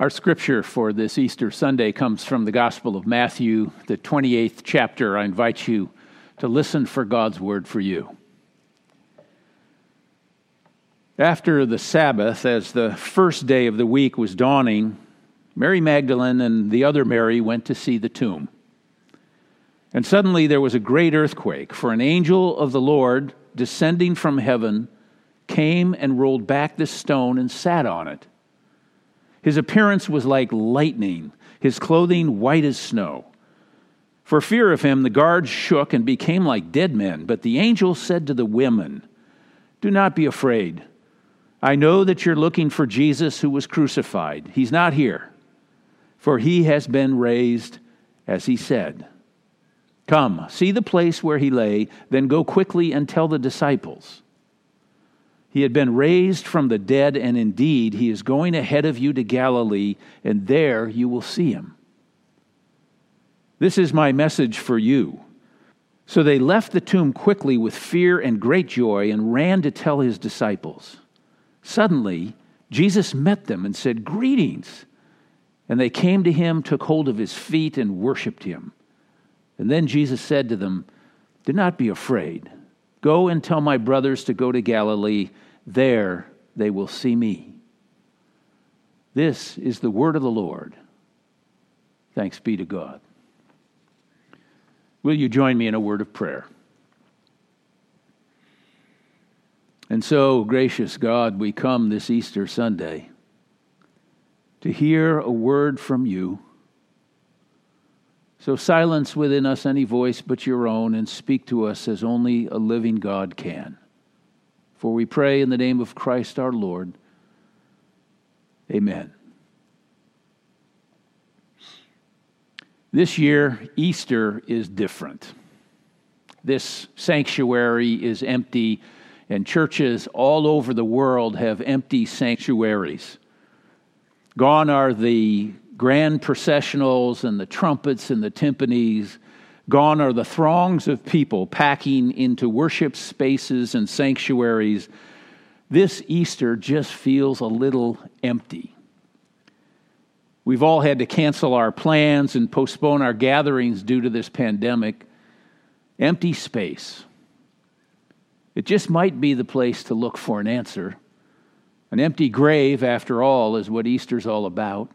Our scripture for this Easter Sunday comes from the Gospel of Matthew, the 28th chapter. I invite you to listen for God's word for you. After the Sabbath, as the first day of the week was dawning, Mary Magdalene and the other Mary went to see the tomb. And suddenly there was a great earthquake, for an angel of the Lord, descending from heaven, came and rolled back the stone and sat on it. His appearance was like lightning, his clothing white as snow. For fear of him, the guards shook and became like dead men. But the angel said to the women, Do not be afraid. I know that you're looking for Jesus who was crucified. He's not here, for he has been raised as he said. Come, see the place where he lay, then go quickly and tell the disciples. He had been raised from the dead, and indeed, he is going ahead of you to Galilee, and there you will see him. This is my message for you. So they left the tomb quickly with fear and great joy and ran to tell his disciples. Suddenly, Jesus met them and said, Greetings. And they came to him, took hold of his feet, and worshiped him. And then Jesus said to them, Do not be afraid. Go and tell my brothers to go to Galilee. There they will see me. This is the word of the Lord. Thanks be to God. Will you join me in a word of prayer? And so, gracious God, we come this Easter Sunday to hear a word from you so silence within us any voice but your own and speak to us as only a living God can. For we pray in the name of Christ our Lord. Amen. This year, Easter is different. This sanctuary is empty, and churches all over the world have empty sanctuaries. Gone are the grand processionals and the trumpets and the timpanis. Gone are the throngs of people packing into worship spaces and sanctuaries. This Easter just feels a little empty. We've all had to cancel our plans and postpone our gatherings due to this pandemic. Empty space. It just might be the place to look for an answer. An empty grave, after all, is what Easter's all about.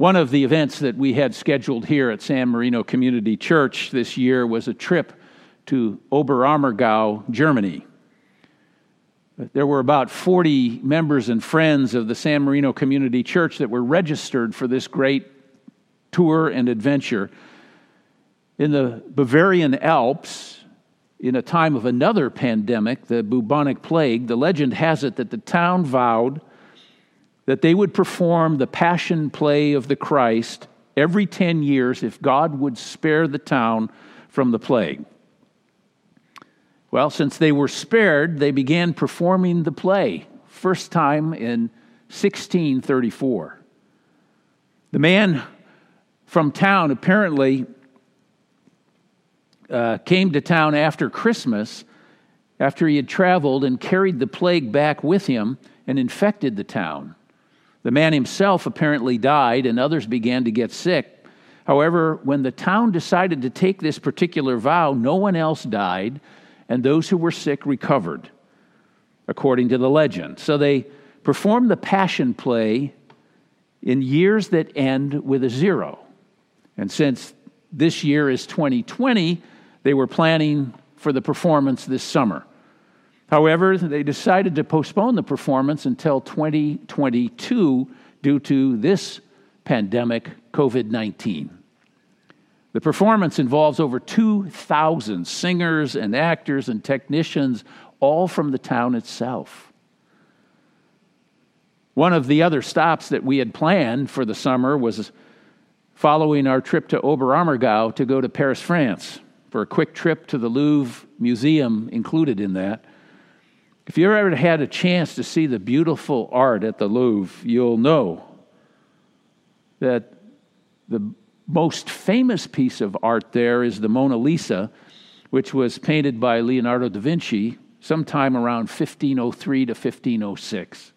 One of the events that we had scheduled here at San Marino Community Church this year was a trip to Oberammergau, Germany. There were about 40 members and friends of the San Marino Community Church that were registered for this great tour and adventure. In the Bavarian Alps, in a time of another pandemic, the bubonic plague, the legend has it that the town vowed that they would perform the passion play of the Christ every 10 years if God would spare the town from the plague. Well, since they were spared, they began performing the play, first time in 1634. The man from town apparently uh, came to town after Christmas, after he had traveled and carried the plague back with him and infected the town. The man himself apparently died, and others began to get sick. However, when the town decided to take this particular vow, no one else died, and those who were sick recovered, according to the legend. So they performed the Passion Play in years that end with a zero. And since this year is 2020, they were planning for the performance this summer. However, they decided to postpone the performance until 2022 due to this pandemic, COVID 19. The performance involves over 2,000 singers and actors and technicians, all from the town itself. One of the other stops that we had planned for the summer was following our trip to Oberammergau to go to Paris, France, for a quick trip to the Louvre Museum included in that. If you ever had a chance to see the beautiful art at the Louvre, you'll know that the most famous piece of art there is the Mona Lisa, which was painted by Leonardo da Vinci sometime around 1503 to 1506.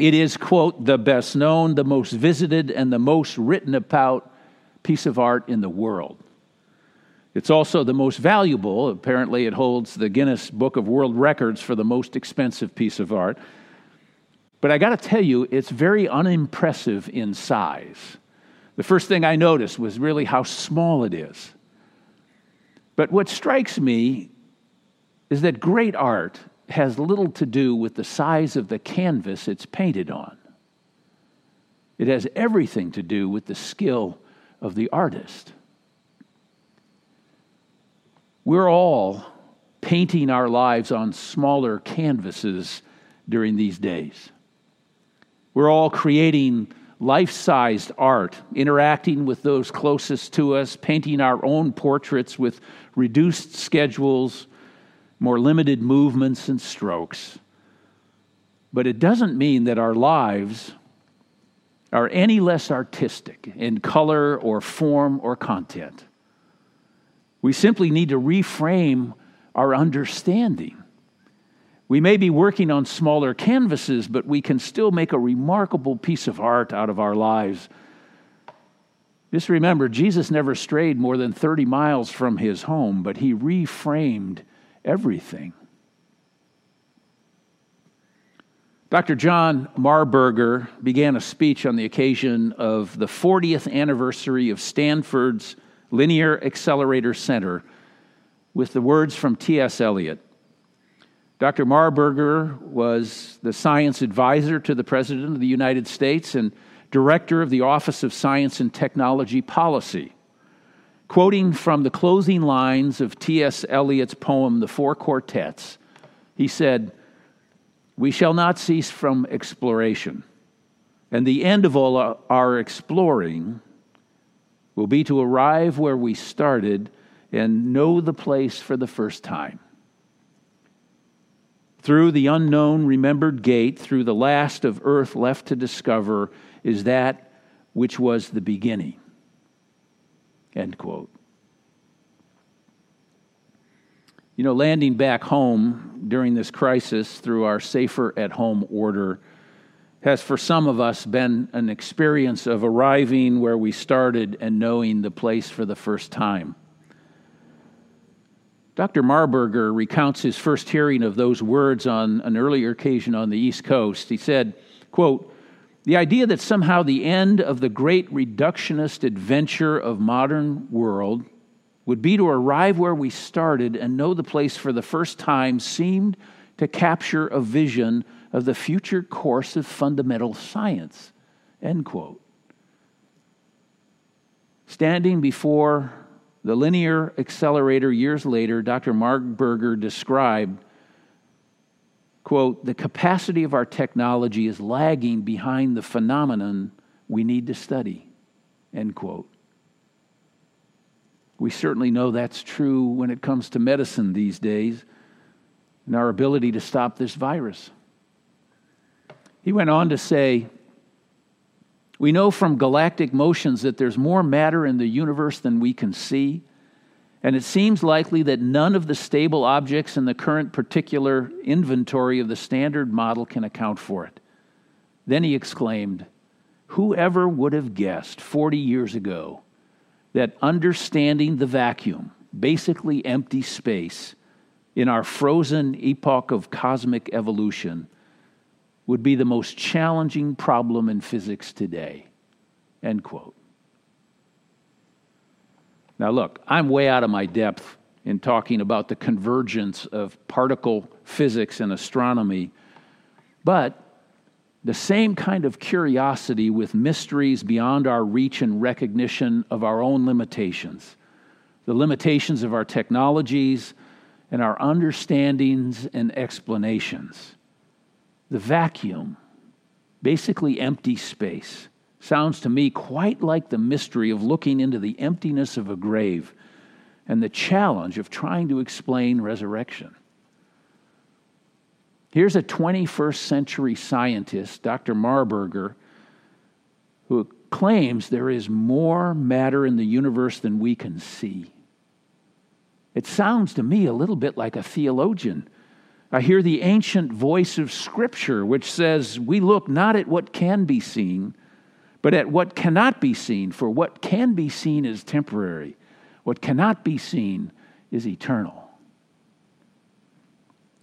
It is, quote, the best known, the most visited, and the most written about piece of art in the world. It's also the most valuable. Apparently, it holds the Guinness Book of World Records for the most expensive piece of art. But I got to tell you, it's very unimpressive in size. The first thing I noticed was really how small it is. But what strikes me is that great art has little to do with the size of the canvas it's painted on. It has everything to do with the skill of the artist. We're all painting our lives on smaller canvases during these days. We're all creating life sized art, interacting with those closest to us, painting our own portraits with reduced schedules, more limited movements and strokes. But it doesn't mean that our lives are any less artistic in color or form or content. We simply need to reframe our understanding. We may be working on smaller canvases, but we can still make a remarkable piece of art out of our lives. Just remember, Jesus never strayed more than 30 miles from his home, but he reframed everything. Dr. John Marburger began a speech on the occasion of the 40th anniversary of Stanford's Linear Accelerator Center with the words from T.S. Eliot Dr. Marburger was the science advisor to the President of the United States and director of the Office of Science and Technology Policy. Quoting from the closing lines of T.S. Eliot's poem, The Four Quartets, he said, We shall not cease from exploration, and the end of all our exploring will be to arrive where we started and know the place for the first time. Through the unknown remembered gate, through the last of earth left to discover, is that which was the beginning. End quote. You know, landing back home during this crisis through our safer at home order has for some of us been an experience of arriving where we started and knowing the place for the first time. Dr. Marburger recounts his first hearing of those words on an earlier occasion on the East Coast. He said, quote, the idea that somehow the end of the great reductionist adventure of modern world would be to arrive where we started and know the place for the first time seemed to capture a vision of the future course of fundamental science. End quote. Standing before the linear accelerator years later, Dr. Marburger described, quote, the capacity of our technology is lagging behind the phenomenon we need to study, end quote. We certainly know that's true when it comes to medicine these days and our ability to stop this virus. He went on to say, we know from galactic motions that there's more matter in the universe than we can see, and it seems likely that none of the stable objects in the current particle inventory of the standard model can account for it. Then he exclaimed, Whoever would have guessed 40 years ago that understanding the vacuum, basically empty space, in our frozen epoch of cosmic evolution would be the most challenging problem in physics today. End quote. Now, look, I'm way out of my depth in talking about the convergence of particle physics and astronomy, but the same kind of curiosity with mysteries beyond our reach and recognition of our own limitations, the limitations of our technologies and our understandings and explanations the vacuum, basically empty space, sounds to me quite like the mystery of looking into the emptiness of a grave and the challenge of trying to explain resurrection. Here's a 21st century scientist, Dr. Marburger, who claims there is more matter in the universe than we can see. It sounds to me a little bit like a theologian I hear the ancient voice of Scripture, which says, We look not at what can be seen, but at what cannot be seen, for what can be seen is temporary, what cannot be seen is eternal.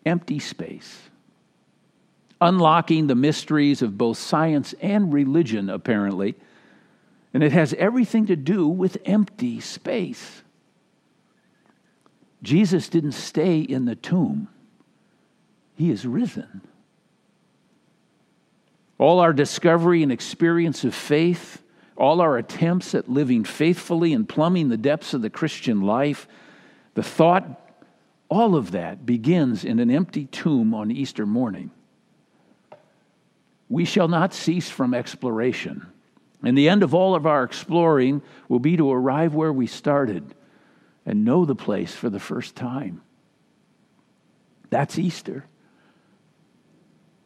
Empty space. Unlocking the mysteries of both science and religion, apparently. And it has everything to do with empty space. Jesus didn't stay in the tomb. He is risen. All our discovery and experience of faith, all our attempts at living faithfully and plumbing the depths of the Christian life, the thought, all of that begins in an empty tomb on Easter morning. We shall not cease from exploration. And the end of all of our exploring will be to arrive where we started and know the place for the first time. That's Easter.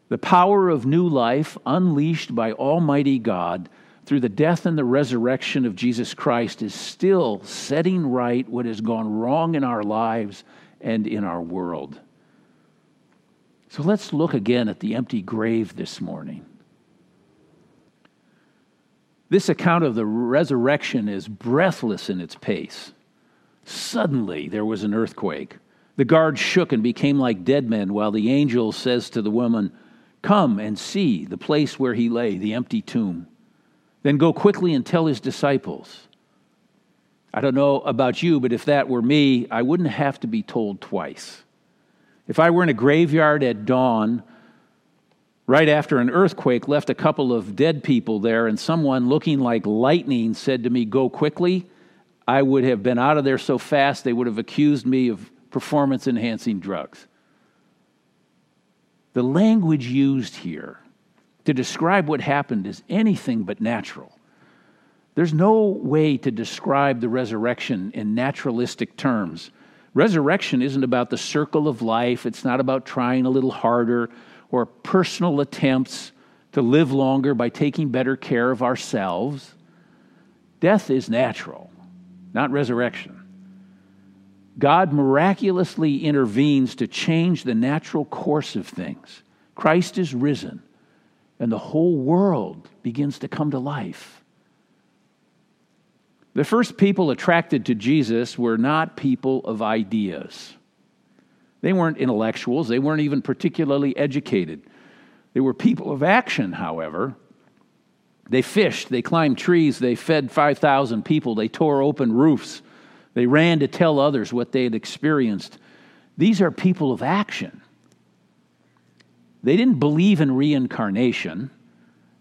The power of new life unleashed by Almighty God through the death and the resurrection of Jesus Christ is still setting right what has gone wrong in our lives and in our world. So let's look again at the empty grave this morning. This account of the resurrection is breathless in its pace. Suddenly there was an earthquake. The guards shook and became like dead men, while the angel says to the woman, Come and see the place where he lay, the empty tomb. Then go quickly and tell his disciples. I don't know about you, but if that were me, I wouldn't have to be told twice. If I were in a graveyard at dawn, right after an earthquake left a couple of dead people there, and someone looking like lightning said to me, Go quickly, I would have been out of there so fast they would have accused me of performance enhancing drugs. The language used here to describe what happened is anything but natural. There's no way to describe the resurrection in naturalistic terms. Resurrection isn't about the circle of life, it's not about trying a little harder or personal attempts to live longer by taking better care of ourselves. Death is natural, not resurrection. God miraculously intervenes to change the natural course of things. Christ is risen, and the whole world begins to come to life. The first people attracted to Jesus were not people of ideas. They weren't intellectuals, they weren't even particularly educated. They were people of action, however. They fished, they climbed trees, they fed 5,000 people, they tore open roofs, they ran to tell others what they had experienced. These are people of action. They didn't believe in reincarnation.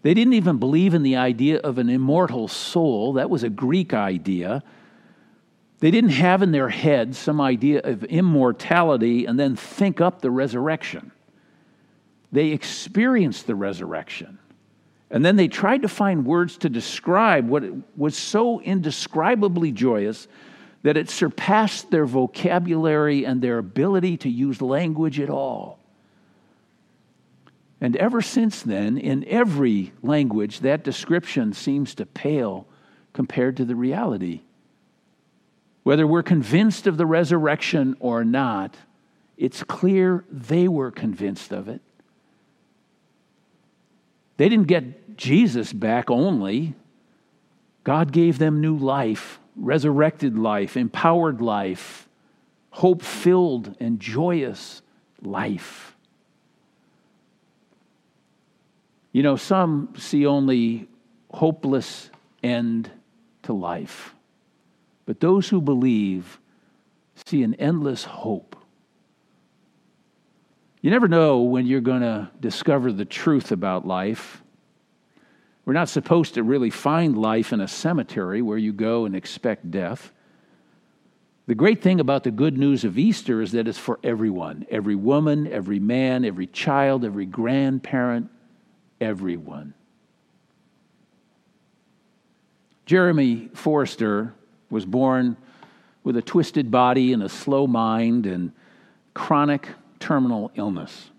They didn't even believe in the idea of an immortal soul. That was a Greek idea. They didn't have in their head some idea of immortality and then think up the resurrection. They experienced the resurrection. And then they tried to find words to describe what was so indescribably joyous that it surpassed their vocabulary and their ability to use language at all. And ever since then, in every language, that description seems to pale compared to the reality. Whether we're convinced of the resurrection or not, it's clear they were convinced of it. They didn't get Jesus back only, God gave them new life resurrected life, empowered life, hope filled and joyous life. You know, some see only hopeless end to life, but those who believe see an endless hope. You never know when you're going to discover the truth about life. We're not supposed to really find life in a cemetery where you go and expect death. The great thing about the good news of Easter is that it's for everyone every woman, every man, every child, every grandparent, everyone. Jeremy Forrester was born with a twisted body and a slow mind and chronic terminal illness.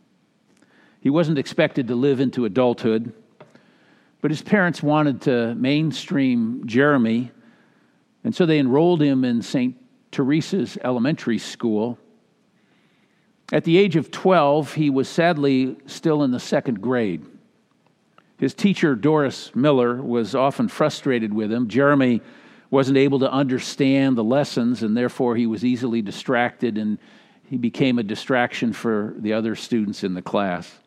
He wasn't expected to live into adulthood. But his parents wanted to mainstream Jeremy, and so they enrolled him in St. Teresa's elementary school. At the age of 12, he was sadly still in the second grade. His teacher, Doris Miller, was often frustrated with him. Jeremy wasn't able to understand the lessons, and therefore he was easily distracted, and he became a distraction for the other students in the class.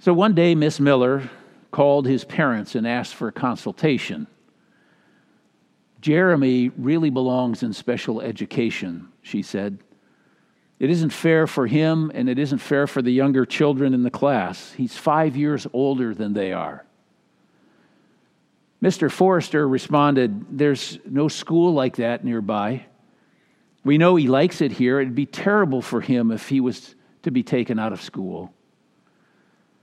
So one day, Miss Miller called his parents and asked for a consultation. Jeremy really belongs in special education, she said. It isn't fair for him, and it isn't fair for the younger children in the class. He's five years older than they are. Mr. Forrester responded, There's no school like that nearby. We know he likes it here. It'd be terrible for him if he was to be taken out of school.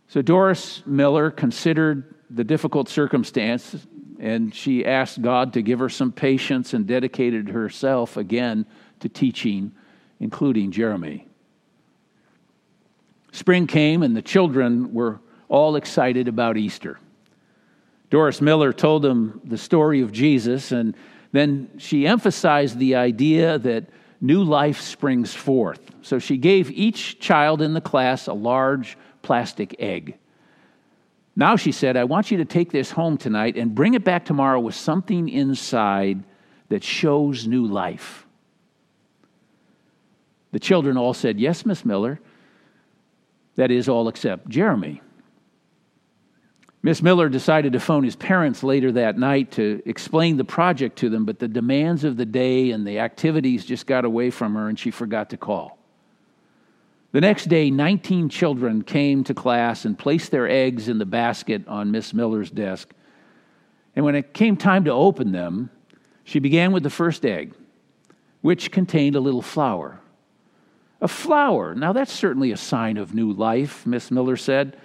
So Doris Miller considered the difficult circumstance and she asked God to give her some patience and dedicated herself again to teaching including Jeremy. Spring came, and the children were all excited about Easter. Doris Miller told them the story of Jesus, and then she emphasized the idea that new life springs forth. So she gave each child in the class a large plastic egg. Now she said, I want you to take this home tonight and bring it back tomorrow with something inside that shows new life. The children all said, Yes, Miss Miller. That is, all except Jeremy. Miss Miller decided to phone his parents later that night to explain the project to them, but the demands of the day and the activities just got away from her and she forgot to call. The next day, 19 children came to class and placed their eggs in the basket on Miss Miller's desk. And when it came time to open them, she began with the first egg, which contained a little flower. A flower. Now, that's certainly a sign of new life, Miss Miller said.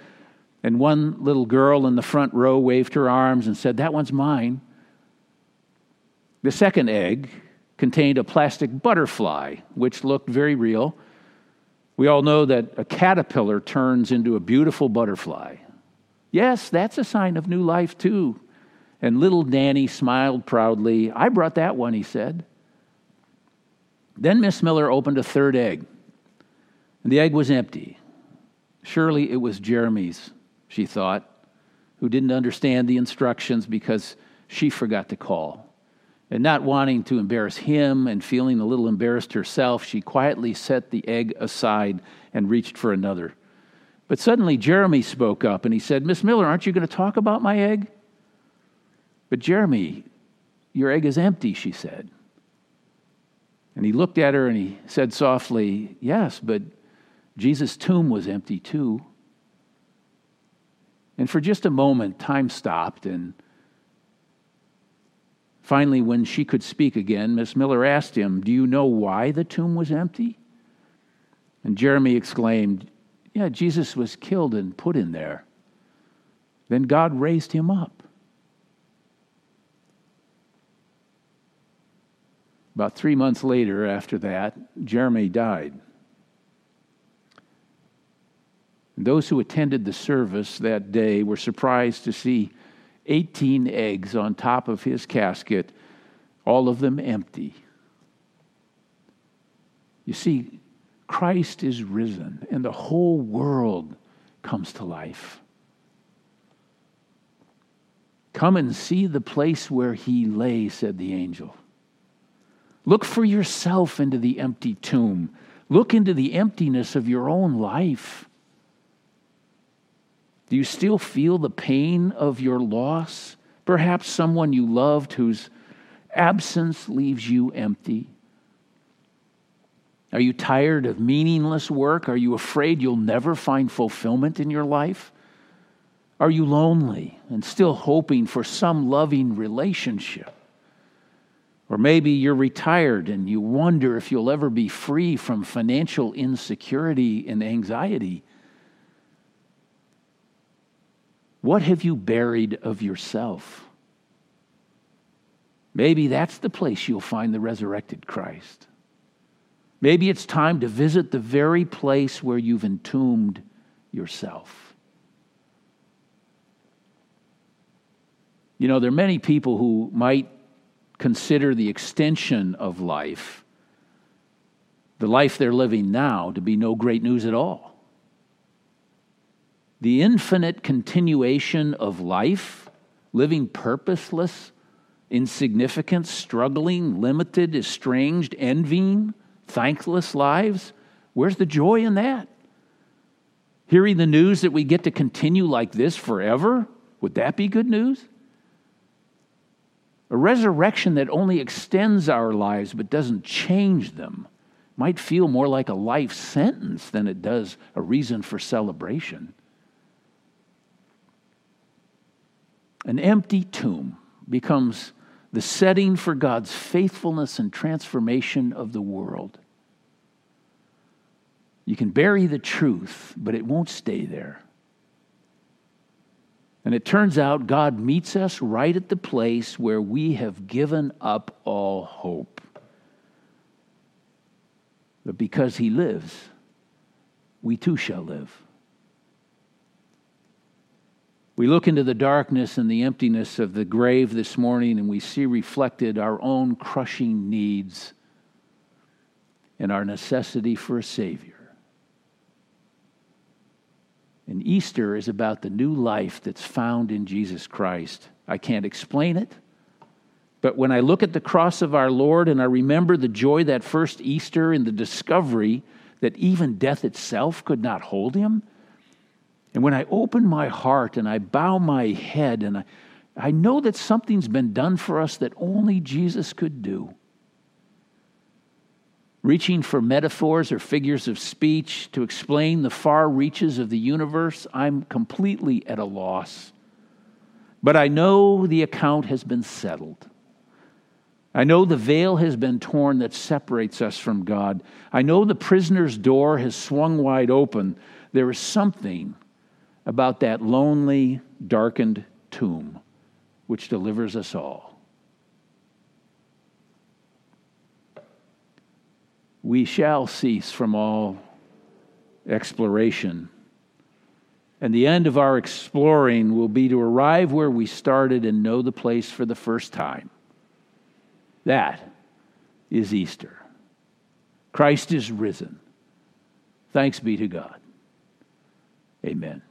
And one little girl in the front row waved her arms and said, That one's mine. The second egg contained a plastic butterfly, which looked very real. We all know that a caterpillar turns into a beautiful butterfly. Yes, that's a sign of new life, too. And little Danny smiled proudly. I brought that one, he said. Then Miss Miller opened a third egg. And the egg was empty. Surely it was Jeremy's, she thought, who didn't understand the instructions because she forgot to call. And not wanting to embarrass him and feeling a little embarrassed herself, she quietly set the egg aside and reached for another. But suddenly Jeremy spoke up and he said, Miss Miller, aren't you going to talk about my egg? But Jeremy, your egg is empty, she said. And he looked at her and he said softly, Yes, but Jesus' tomb was empty too. And for just a moment, time stopped. And finally, when she could speak again, Miss Miller asked him, Do you know why the tomb was empty? And Jeremy exclaimed, Yeah, Jesus was killed and put in there. Then God raised him up. About three months later, after that, Jeremy died. Those who attended the service that day were surprised to see 18 eggs on top of his casket, all of them empty. You see, Christ is risen, and the whole world comes to life. Come and see the place where he lay, said the angel. Look for yourself into the empty tomb. Look into the emptiness of your own life. Do you still feel the pain of your loss? Perhaps someone you loved whose absence leaves you empty. Are you tired of meaningless work? Are you afraid you'll never find fulfillment in your life? Are you lonely and still hoping for some loving relationship? Or maybe you're retired and you wonder if you'll ever be free from financial insecurity and anxiety. What have you buried of yourself? Maybe that's the place you'll find the resurrected Christ. Maybe it's time to visit the very place where you've entombed yourself. You know, there are many people who might consider the extension of life the life they're living now to be no great news at all. The infinite continuation of life, living purposeless, insignificant, struggling, limited, estranged, envying, thankless lives, where's the joy in that? Hearing the news that we get to continue like this forever, would that be good news? A resurrection that only extends our lives but doesn't change them might feel more like a life sentence than it does a reason for celebration. An empty tomb becomes the setting for God's faithfulness and transformation of the world. You can bury the truth, but it won't stay there. And it turns out God meets us right at the place where we have given up all hope. But because He lives, we too shall live. We look into the darkness and the emptiness of the grave this morning and we see reflected our own crushing needs and our necessity for a Savior. And Easter is about the new life that's found in Jesus Christ. I can't explain it, but when I look at the cross of our Lord and I remember the joy that first Easter and the discovery that even death itself could not hold him, and when I open my heart and I bow my head and I, I know that something's been done for us that only Jesus could do. Reaching for metaphors or figures of speech to explain the far reaches of the universe, I'm completely at a loss. But I know the account has been settled. I know the veil has been torn that separates us from God. I know the prisoner's door has swung wide open. There is something about that lonely, darkened tomb which delivers us all. We shall cease from all exploration. And the end of our exploring will be to arrive where we started and know the place for the first time. That is Easter. Christ is risen. Thanks be to God. Amen.